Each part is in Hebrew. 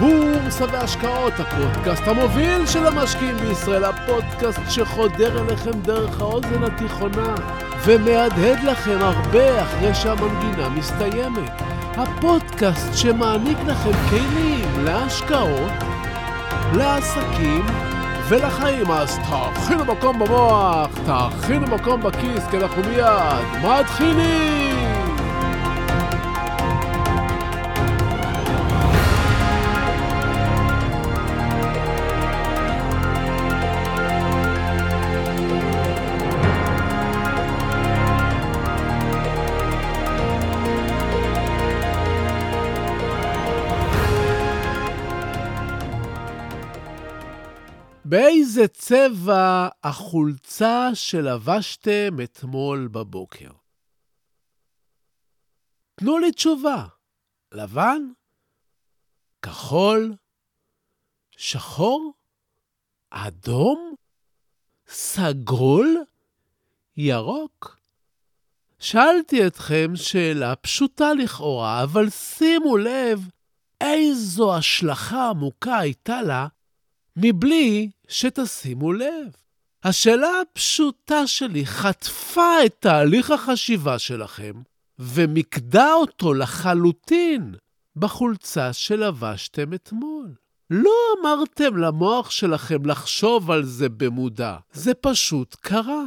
בורסה והשקעות, הפודקאסט המוביל של המשקיעים בישראל, הפודקאסט שחודר אליכם דרך האוזן התיכונה ומהדהד לכם הרבה אחרי שהמנגינה מסתיימת. הפודקאסט שמעניק לכם כלים להשקעות, לעסקים ולחיים. אז תאכינו מקום במוח, תאכינו מקום בכיס, כי אנחנו מיד מתחילים! באיזה צבע החולצה שלבשתם אתמול בבוקר? תנו לי תשובה. לבן? כחול? שחור? אדום? סגול? ירוק? שאלתי אתכם שאלה פשוטה לכאורה, אבל שימו לב איזו השלכה עמוקה הייתה לה מבלי שתשימו לב. השאלה הפשוטה שלי חטפה את תהליך החשיבה שלכם ומיקדה אותו לחלוטין בחולצה שלבשתם אתמול. לא אמרתם למוח שלכם לחשוב על זה במודע, זה פשוט קרה.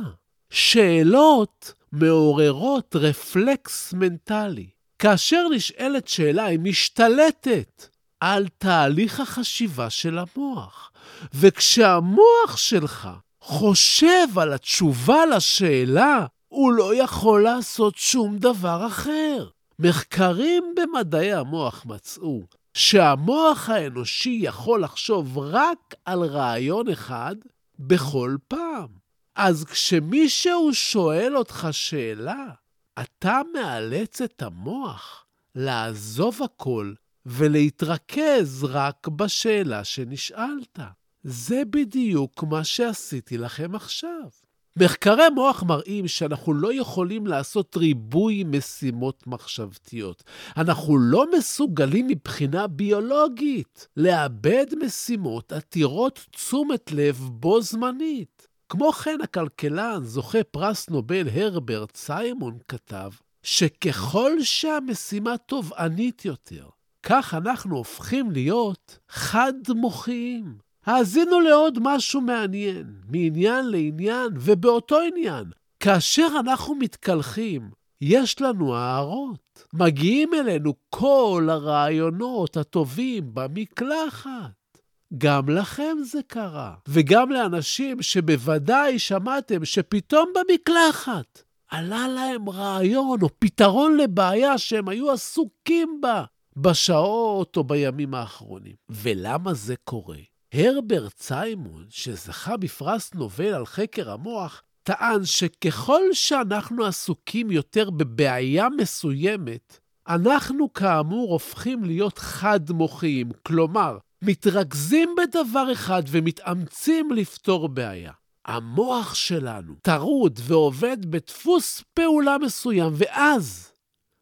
שאלות מעוררות רפלקס מנטלי. כאשר נשאלת שאלה, היא משתלטת על תהליך החשיבה של המוח. וכשהמוח שלך חושב על התשובה לשאלה, הוא לא יכול לעשות שום דבר אחר. מחקרים במדעי המוח מצאו שהמוח האנושי יכול לחשוב רק על רעיון אחד בכל פעם. אז כשמישהו שואל אותך שאלה, אתה מאלץ את המוח לעזוב הכל ולהתרכז רק בשאלה שנשאלת. זה בדיוק מה שעשיתי לכם עכשיו. מחקרי מוח מראים שאנחנו לא יכולים לעשות ריבוי משימות מחשבתיות. אנחנו לא מסוגלים מבחינה ביולוגית לאבד משימות עתירות תשומת לב בו זמנית. כמו כן, הכלכלן, זוכה פרס נובל הרברט סיימון, כתב שככל שהמשימה תובענית יותר, כך אנחנו הופכים להיות חד-מוחיים. האזינו לעוד משהו מעניין, מעניין לעניין ובאותו עניין. כאשר אנחנו מתקלחים, יש לנו הערות. מגיעים אלינו כל הרעיונות הטובים במקלחת. גם לכם זה קרה, וגם לאנשים שבוודאי שמעתם שפתאום במקלחת עלה להם רעיון או פתרון לבעיה שהם היו עסוקים בה בשעות או בימים האחרונים. ולמה זה קורה? הרברט סיימון, שזכה בפרס נובל על חקר המוח, טען שככל שאנחנו עסוקים יותר בבעיה מסוימת, אנחנו כאמור הופכים להיות חד-מוחיים, כלומר, מתרכזים בדבר אחד ומתאמצים לפתור בעיה. המוח שלנו טרוד ועובד בדפוס פעולה מסוים, ואז,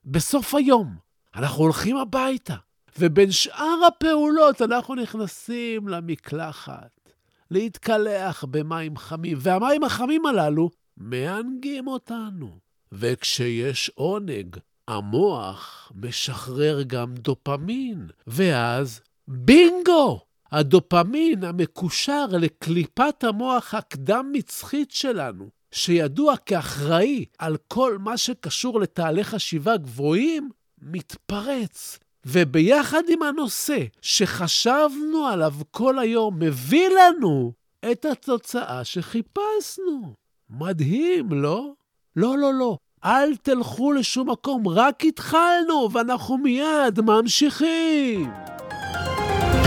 בסוף היום, אנחנו הולכים הביתה, ובין שאר הפעולות אנחנו נכנסים למקלחת, להתקלח במים חמים, והמים החמים הללו מענגים אותנו. וכשיש עונג, המוח משחרר גם דופמין, ואז בינגו! הדופמין המקושר לקליפת המוח הקדם-מצחית שלנו, שידוע כאחראי על כל מה שקשור לתהליך חשיבה גבוהים, מתפרץ, וביחד עם הנושא שחשבנו עליו כל היום, מביא לנו את התוצאה שחיפשנו. מדהים, לא? לא, לא, לא. אל תלכו לשום מקום, רק התחלנו, ואנחנו מיד ממשיכים.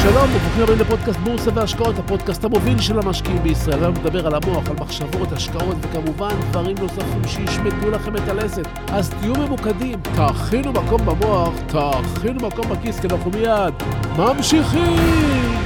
שלום, וברוכים הבאים לפודקאסט בורסה והשקעות, הפודקאסט המוביל של המשקיעים בישראל. היום נדבר על המוח, על מחשבות, השקעות וכמובן דברים נוספים שישמטו לכם את הלסת. אז תהיו ממוקדים, תאכינו מקום במוח, תאכינו מקום בכיס, כי אנחנו מיד ממשיכים!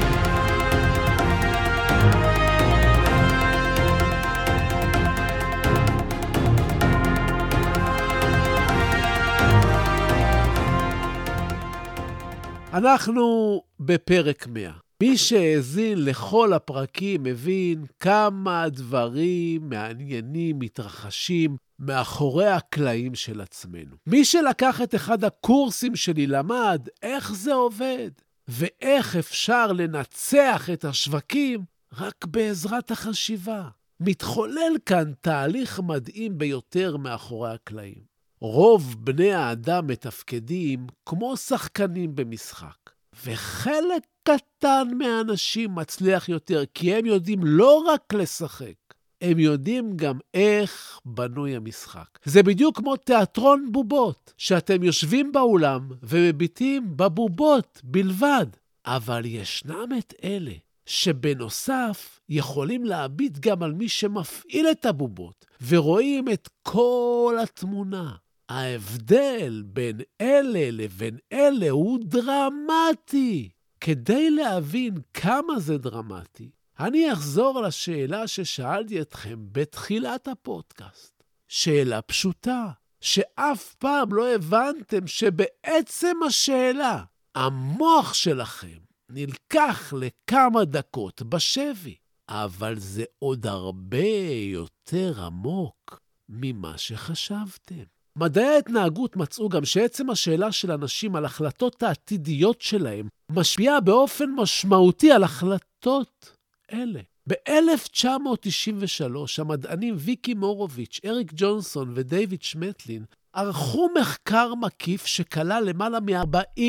אנחנו בפרק 100. מי שהאזין לכל הפרקים מבין כמה דברים מעניינים מתרחשים מאחורי הקלעים של עצמנו. מי שלקח את אחד הקורסים שלי למד איך זה עובד, ואיך אפשר לנצח את השווקים רק בעזרת החשיבה. מתחולל כאן תהליך מדהים ביותר מאחורי הקלעים. רוב בני האדם מתפקדים כמו שחקנים במשחק, וחלק קטן מהאנשים מצליח יותר, כי הם יודעים לא רק לשחק, הם יודעים גם איך בנוי המשחק. זה בדיוק כמו תיאטרון בובות, שאתם יושבים באולם ומביטים בבובות בלבד. אבל ישנם את אלה שבנוסף יכולים להביט גם על מי שמפעיל את הבובות, ורואים את כל התמונה. ההבדל בין אלה לבין אלה הוא דרמטי. כדי להבין כמה זה דרמטי, אני אחזור לשאלה ששאלתי אתכם בתחילת הפודקאסט. שאלה פשוטה, שאף פעם לא הבנתם שבעצם השאלה, המוח שלכם נלקח לכמה דקות בשבי, אבל זה עוד הרבה יותר עמוק ממה שחשבתם. מדעי ההתנהגות מצאו גם שעצם השאלה של אנשים על החלטות העתידיות שלהם משפיעה באופן משמעותי על החלטות אלה. ב-1993 המדענים ויקי מורוביץ', אריק ג'ונסון ודייוויד שמטלין ערכו מחקר מקיף שכלל למעלה מ-40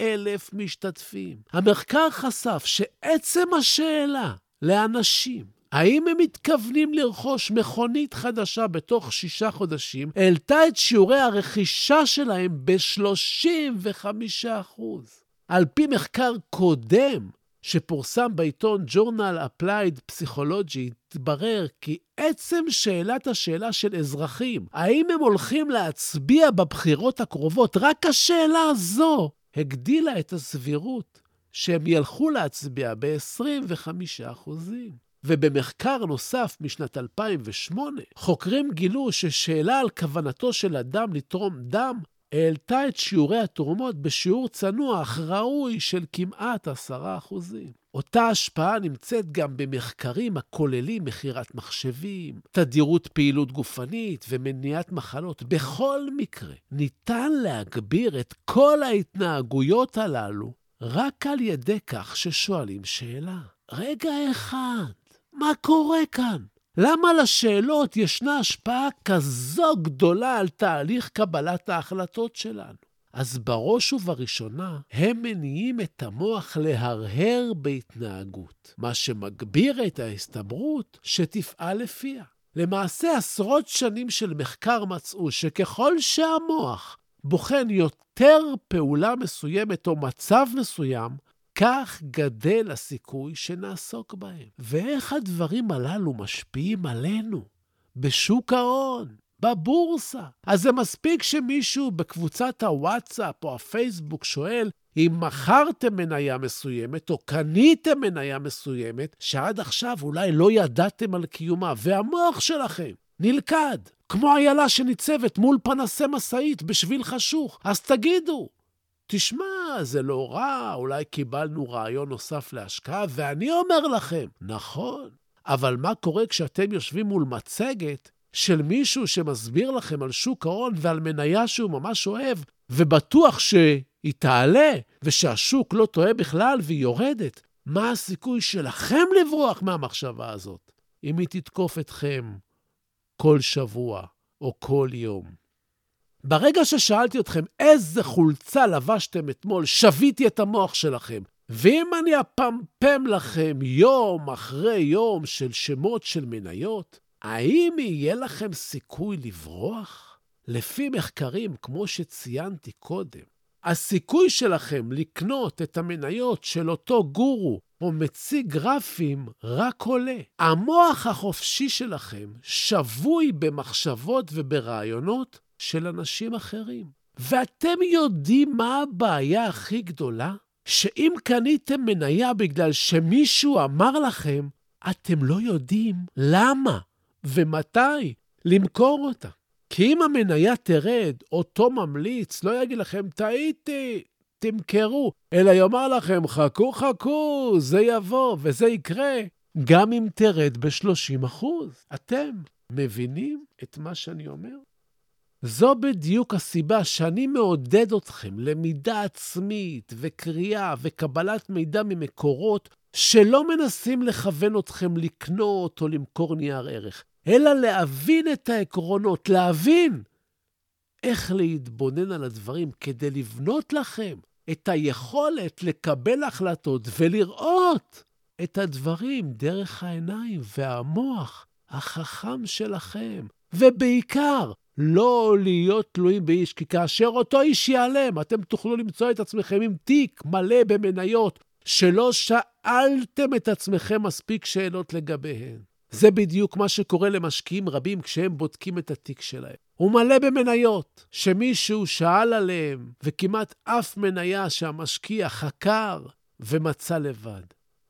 אלף משתתפים. המחקר חשף שעצם השאלה לאנשים האם הם מתכוונים לרכוש מכונית חדשה בתוך שישה חודשים, העלתה את שיעורי הרכישה שלהם ב-35%. על פי מחקר קודם שפורסם בעיתון Journal Applied Psychology, התברר כי עצם שאלת השאלה של אזרחים, האם הם הולכים להצביע בבחירות הקרובות, רק השאלה הזו הגדילה את הסבירות שהם ילכו להצביע ב-25%. ובמחקר נוסף משנת 2008, חוקרים גילו ששאלה על כוונתו של אדם לתרום דם העלתה את שיעורי התרומות בשיעור צנוע אך ראוי של כמעט 10%. אותה השפעה נמצאת גם במחקרים הכוללים מכירת מחשבים, תדירות פעילות גופנית ומניעת מחלות. בכל מקרה, ניתן להגביר את כל ההתנהגויות הללו רק על ידי כך ששואלים שאלה. רגע אחד, מה קורה כאן? למה לשאלות ישנה השפעה כזו גדולה על תהליך קבלת ההחלטות שלנו? אז בראש ובראשונה, הם מניעים את המוח להרהר בהתנהגות, מה שמגביר את ההסתברות שתפעל לפיה. למעשה, עשרות שנים של מחקר מצאו שככל שהמוח בוחן יותר פעולה מסוימת או מצב מסוים, כך גדל הסיכוי שנעסוק בהם. ואיך הדברים הללו משפיעים עלינו? בשוק ההון, בבורסה. אז זה מספיק שמישהו בקבוצת הוואטסאפ או הפייסבוק שואל אם מכרתם מניה מסוימת או קניתם מניה מסוימת, שעד עכשיו אולי לא ידעתם על קיומה, והמוח שלכם נלכד, כמו איילה שניצבת מול פנסי משאית בשביל חשוך. אז תגידו, תשמע, זה לא רע, אולי קיבלנו רעיון נוסף להשקעה, ואני אומר לכם, נכון, אבל מה קורה כשאתם יושבים מול מצגת של מישהו שמסביר לכם על שוק ההון ועל מניה שהוא ממש אוהב, ובטוח שהיא תעלה, ושהשוק לא טועה בכלל והיא יורדת? מה הסיכוי שלכם לברוח מהמחשבה הזאת, אם היא תתקוף אתכם כל שבוע או כל יום? ברגע ששאלתי אתכם איזה חולצה לבשתם אתמול, שביתי את המוח שלכם. ואם אני אפמפם לכם יום אחרי יום של שמות של מניות, האם יהיה לכם סיכוי לברוח? לפי מחקרים, כמו שציינתי קודם, הסיכוי שלכם לקנות את המניות של אותו גורו או מציג גרפים רק עולה. המוח החופשי שלכם שבוי במחשבות וברעיונות של אנשים אחרים. ואתם יודעים מה הבעיה הכי גדולה? שאם קניתם מניה בגלל שמישהו אמר לכם, אתם לא יודעים למה ומתי למכור אותה. כי אם המניה תרד, אותו ממליץ לא יגיד לכם, טעיתי, תמכרו, אלא יאמר לכם, חכו, חכו, זה יבוא וזה יקרה, גם אם תרד ב-30 אתם מבינים את מה שאני אומר? זו בדיוק הסיבה שאני מעודד אתכם למידה עצמית וקריאה וקבלת מידע ממקורות שלא מנסים לכוון אתכם לקנות או למכור נייר ערך, אלא להבין את העקרונות, להבין איך להתבונן על הדברים כדי לבנות לכם את היכולת לקבל החלטות ולראות את הדברים דרך העיניים והמוח החכם שלכם. ובעיקר, לא להיות תלויים באיש, כי כאשר אותו איש ייעלם, אתם תוכלו למצוא את עצמכם עם תיק מלא במניות, שלא שאלתם את עצמכם מספיק שאלות לגביהן. זה בדיוק מה שקורה למשקיעים רבים כשהם בודקים את התיק שלהם. הוא מלא במניות, שמישהו שאל עליהם, וכמעט אף מניה שהמשקיע חקר ומצא לבד.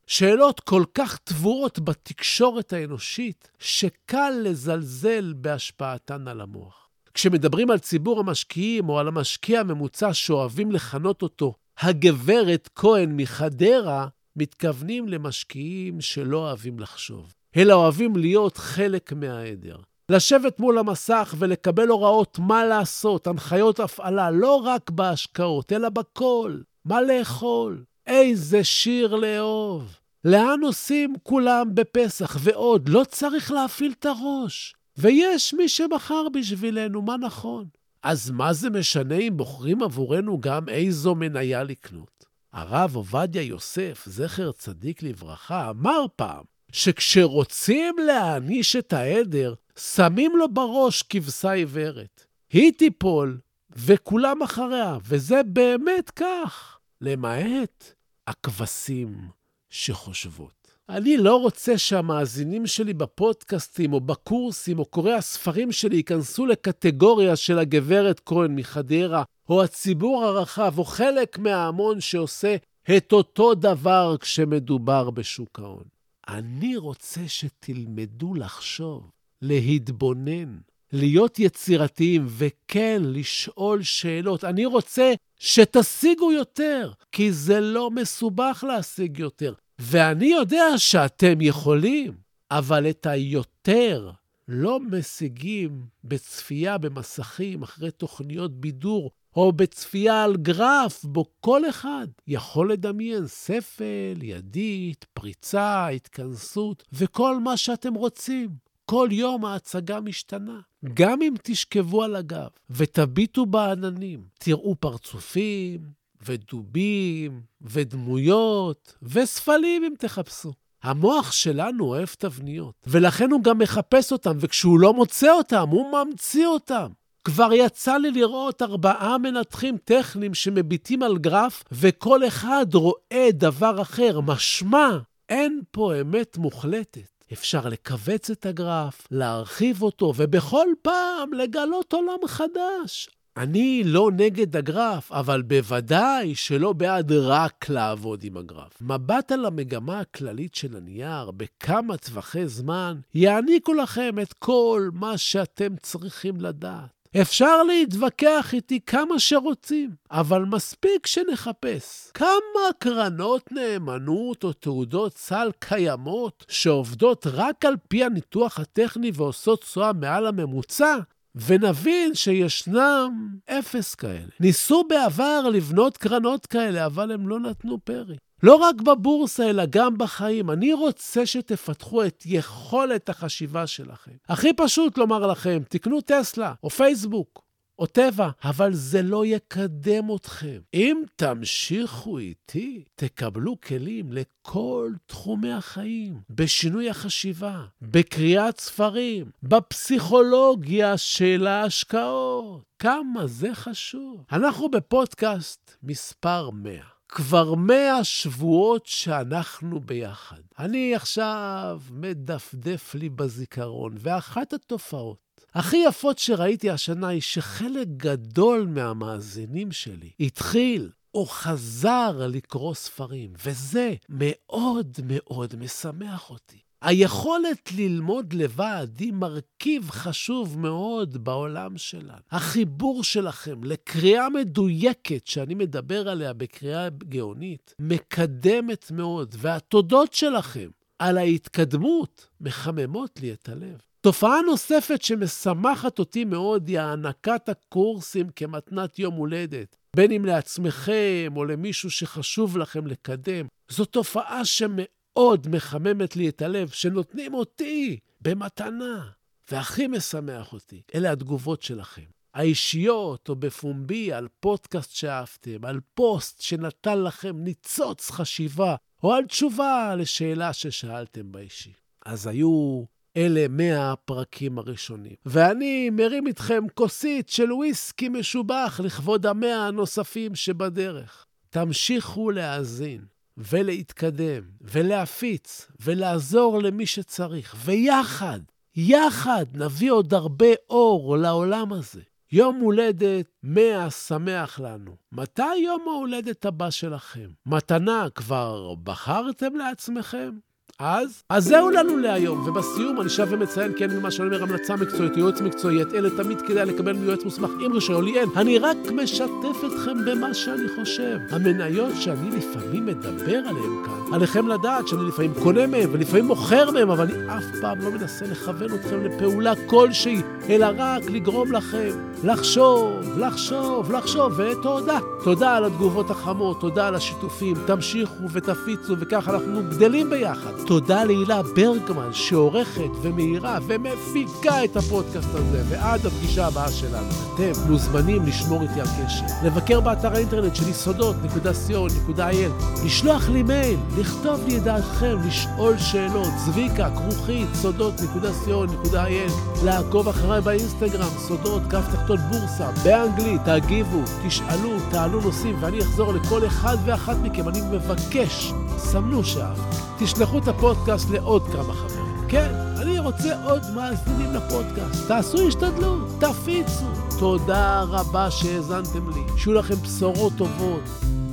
שאלות כל כך תבורות בתקשורת האנושית, שקל לזלזל בהשפעתן על המוח. כשמדברים על ציבור המשקיעים או על המשקיע הממוצע שאוהבים לכנות אותו הגברת כהן מחדרה, מתכוונים למשקיעים שלא אוהבים לחשוב, אלא אוהבים להיות חלק מהעדר. לשבת מול המסך ולקבל הוראות מה לעשות, הנחיות הפעלה, לא רק בהשקעות, אלא בכל. מה לאכול, איזה שיר לאהוב, לאן נוסעים כולם בפסח, ועוד, לא צריך להפעיל את הראש. ויש מי שבחר בשבילנו מה נכון. אז מה זה משנה אם בוחרים עבורנו גם איזו מניה לקנות? הרב עובדיה יוסף, זכר צדיק לברכה, אמר פעם שכשרוצים להעניש את העדר, שמים לו בראש כבשה עיוורת. היא תיפול, וכולם אחריה, וזה באמת כך, למעט הכבשים שחושבות. אני לא רוצה שהמאזינים שלי בפודקאסטים או בקורסים או קוראי הספרים שלי ייכנסו לקטגוריה של הגברת כהן מחדרה, או הציבור הרחב, או חלק מההמון שעושה את אותו דבר כשמדובר בשוק ההון. אני רוצה שתלמדו לחשוב, להתבונן, להיות יצירתיים, וכן, לשאול שאלות. אני רוצה שתשיגו יותר, כי זה לא מסובך להשיג יותר. ואני יודע שאתם יכולים, אבל את היותר לא משיגים בצפייה במסכים אחרי תוכניות בידור, או בצפייה על גרף, בו כל אחד יכול לדמיין ספל, ידית, פריצה, התכנסות, וכל מה שאתם רוצים. כל יום ההצגה משתנה. גם אם תשכבו על הגב ותביטו בעננים, תראו פרצופים, ודובים, ודמויות, וספלים אם תחפשו. המוח שלנו אוהב תבניות, ולכן הוא גם מחפש אותם, וכשהוא לא מוצא אותם, הוא ממציא אותם. כבר יצא לי לראות ארבעה מנתחים טכניים שמביטים על גרף, וכל אחד רואה דבר אחר. משמע, אין פה אמת מוחלטת. אפשר לכווץ את הגרף, להרחיב אותו, ובכל פעם לגלות עולם חדש. אני לא נגד הגרף, אבל בוודאי שלא בעד רק לעבוד עם הגרף. מבט על המגמה הכללית של הנייר בכמה טווחי זמן יעניקו לכם את כל מה שאתם צריכים לדעת. אפשר להתווכח איתי כמה שרוצים, אבל מספיק שנחפש כמה קרנות נאמנות או תעודות סל קיימות שעובדות רק על פי הניתוח הטכני ועושות תשואה מעל הממוצע, ונבין שישנם אפס כאלה. ניסו בעבר לבנות קרנות כאלה, אבל הם לא נתנו פרי. לא רק בבורסה, אלא גם בחיים. אני רוצה שתפתחו את יכולת החשיבה שלכם. הכי פשוט לומר לכם, תקנו טסלה או פייסבוק. או טבע, אבל זה לא יקדם אתכם. אם תמשיכו איתי, תקבלו כלים לכל תחומי החיים, בשינוי החשיבה, בקריאת ספרים, בפסיכולוגיה של ההשקעות. כמה זה חשוב. אנחנו בפודקאסט מספר 100. כבר מאה שבועות שאנחנו ביחד. אני עכשיו מדפדף לי בזיכרון, ואחת התופעות הכי יפות שראיתי השנה היא שחלק גדול מהמאזינים שלי התחיל או חזר לקרוא ספרים, וזה מאוד מאוד משמח אותי. היכולת ללמוד לבד היא מרכיב חשוב מאוד בעולם שלנו. החיבור שלכם לקריאה מדויקת, שאני מדבר עליה בקריאה גאונית, מקדמת מאוד, והתודות שלכם על ההתקדמות מחממות לי את הלב. תופעה נוספת שמשמחת אותי מאוד היא הענקת הקורסים כמתנת יום הולדת. בין אם לעצמכם או למישהו שחשוב לכם לקדם. זו תופעה שמאוד מחממת לי את הלב, שנותנים אותי במתנה. והכי משמח אותי, אלה התגובות שלכם. האישיות או בפומבי על פודקאסט שאהבתם, על פוסט שנתן לכם ניצוץ חשיבה, או על תשובה לשאלה ששאלתם באישי. אז היו אלה 100 הפרקים הראשונים. ואני מרים איתכם כוסית של וויסקי משובח לכבוד המאה הנוספים שבדרך. תמשיכו להאזין ולהתקדם ולהפיץ ולעזור למי שצריך, ויחד, יחד נביא עוד הרבה אור לעולם הזה. יום הולדת 100 שמח לנו. מתי יום ההולדת הבא שלכם? מתנה כבר בחרתם לעצמכם? אז, אז זהו לנו להיום, ובסיום אני שב ומציין, כן, ממה שאני אומר, המלצה מקצועית, יועץ מקצועי, את אלה תמיד כדאי לקבל מיועץ מוסמך עם רישיון, לי אין. אני רק משתף אתכם במה שאני חושב. המניות שאני לפעמים מדבר עליהן כאן, עליכם לדעת שאני לפעמים קונה מהן ולפעמים מוכר מהן, אבל אני אף פעם לא מנסה לכוון אתכם לפעולה כלשהי, אלא רק לגרום לכם לחשוב, לחשוב, לחשוב, ותודה. תודה על התגובות החמות, תודה על השיתופים, תמשיכו ותפיצו, וכך אנחנו גדלים ביחד. תודה להילה ברגמן, שעורכת ומאירה ומפיקה את הפודקאסט הזה. ועד הפגישה הבאה שלנו, אתם מוזמנים לשמור איתי על קשר. לבקר באתר האינטרנט שלי סודות.co.il, לשלוח לי מייל, לכתוב לי את דעתכם, לשאול שאלות, צביקה, כרוכית, סודות.co.il, לעקוב אחריי באינסטגרם, סודות, כף תחתון בורסה, באנגלית, תגיבו, תשאלו, תעלו נושאים, ואני אחזור לכל אחד ואחת מכם. אני מבקש, סמנו שאהבתם. תשלחו את הפודקאסט לעוד כמה חברים. כן, אני רוצה עוד מאזינים לפודקאסט. תעשו השתדלות, תפיצו. תודה רבה שהאזנתם לי. שיהיו לכם בשורות טובות.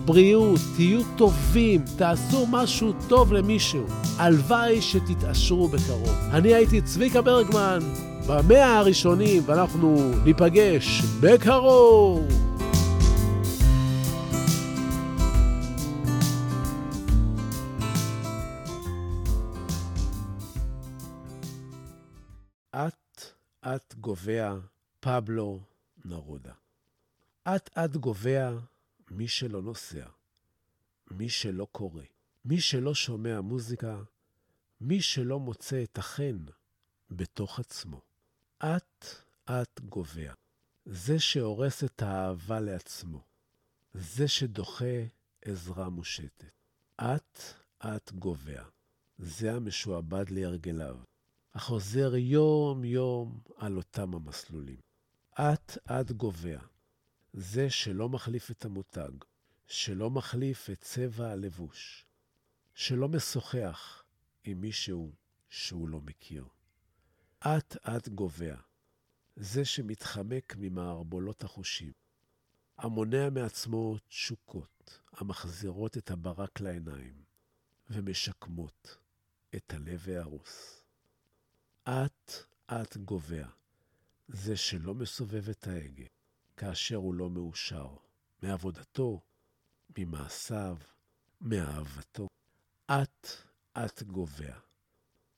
בריאות, תהיו טובים, תעשו משהו טוב למישהו. הלוואי שתתעשרו בקרוב. אני הייתי צביקה ברגמן, במאה הראשונים, ואנחנו ניפגש בקרוב. אט-אט גובע פבלו נרודה. אט-אט גובע מי שלא נוסע, מי שלא קורא, מי שלא שומע מוזיקה, מי שלא מוצא את החן בתוך עצמו. אט-אט גובע. זה שהורס את האהבה לעצמו. זה שדוחה עזרה מושטת. אט-אט גובע. זה המשועבד להרגליו. החוזר יום-יום על אותם המסלולים. אט-אט גובע. זה שלא מחליף את המותג, שלא מחליף את צבע הלבוש, שלא משוחח עם מישהו שהוא לא מכיר. אט-אט גובע. זה שמתחמק ממערבולות החושים, המונע מעצמו תשוקות המחזירות את הברק לעיניים ומשקמות את הלב ההרוס. אט-אט גובע. זה שלא מסובב את ההגה כאשר הוא לא מאושר מעבודתו, ממעשיו, מאהבתו. אט-אט גובע.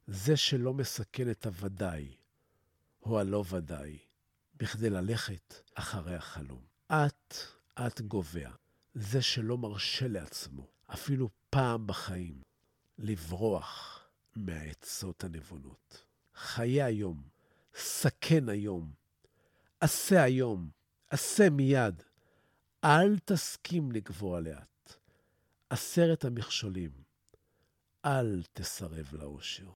זה שלא מסכן את הוודאי או הלא ודאי בכדי ללכת אחרי החלום. אט-אט גובע. זה שלא מרשה לעצמו, אפילו פעם בחיים, לברוח מהעצות הנבונות. חיה היום, סכן היום, עשה היום, עשה מיד. אל תסכים לגבוה לאט. עשרת המכשולים, אל תסרב לאושר.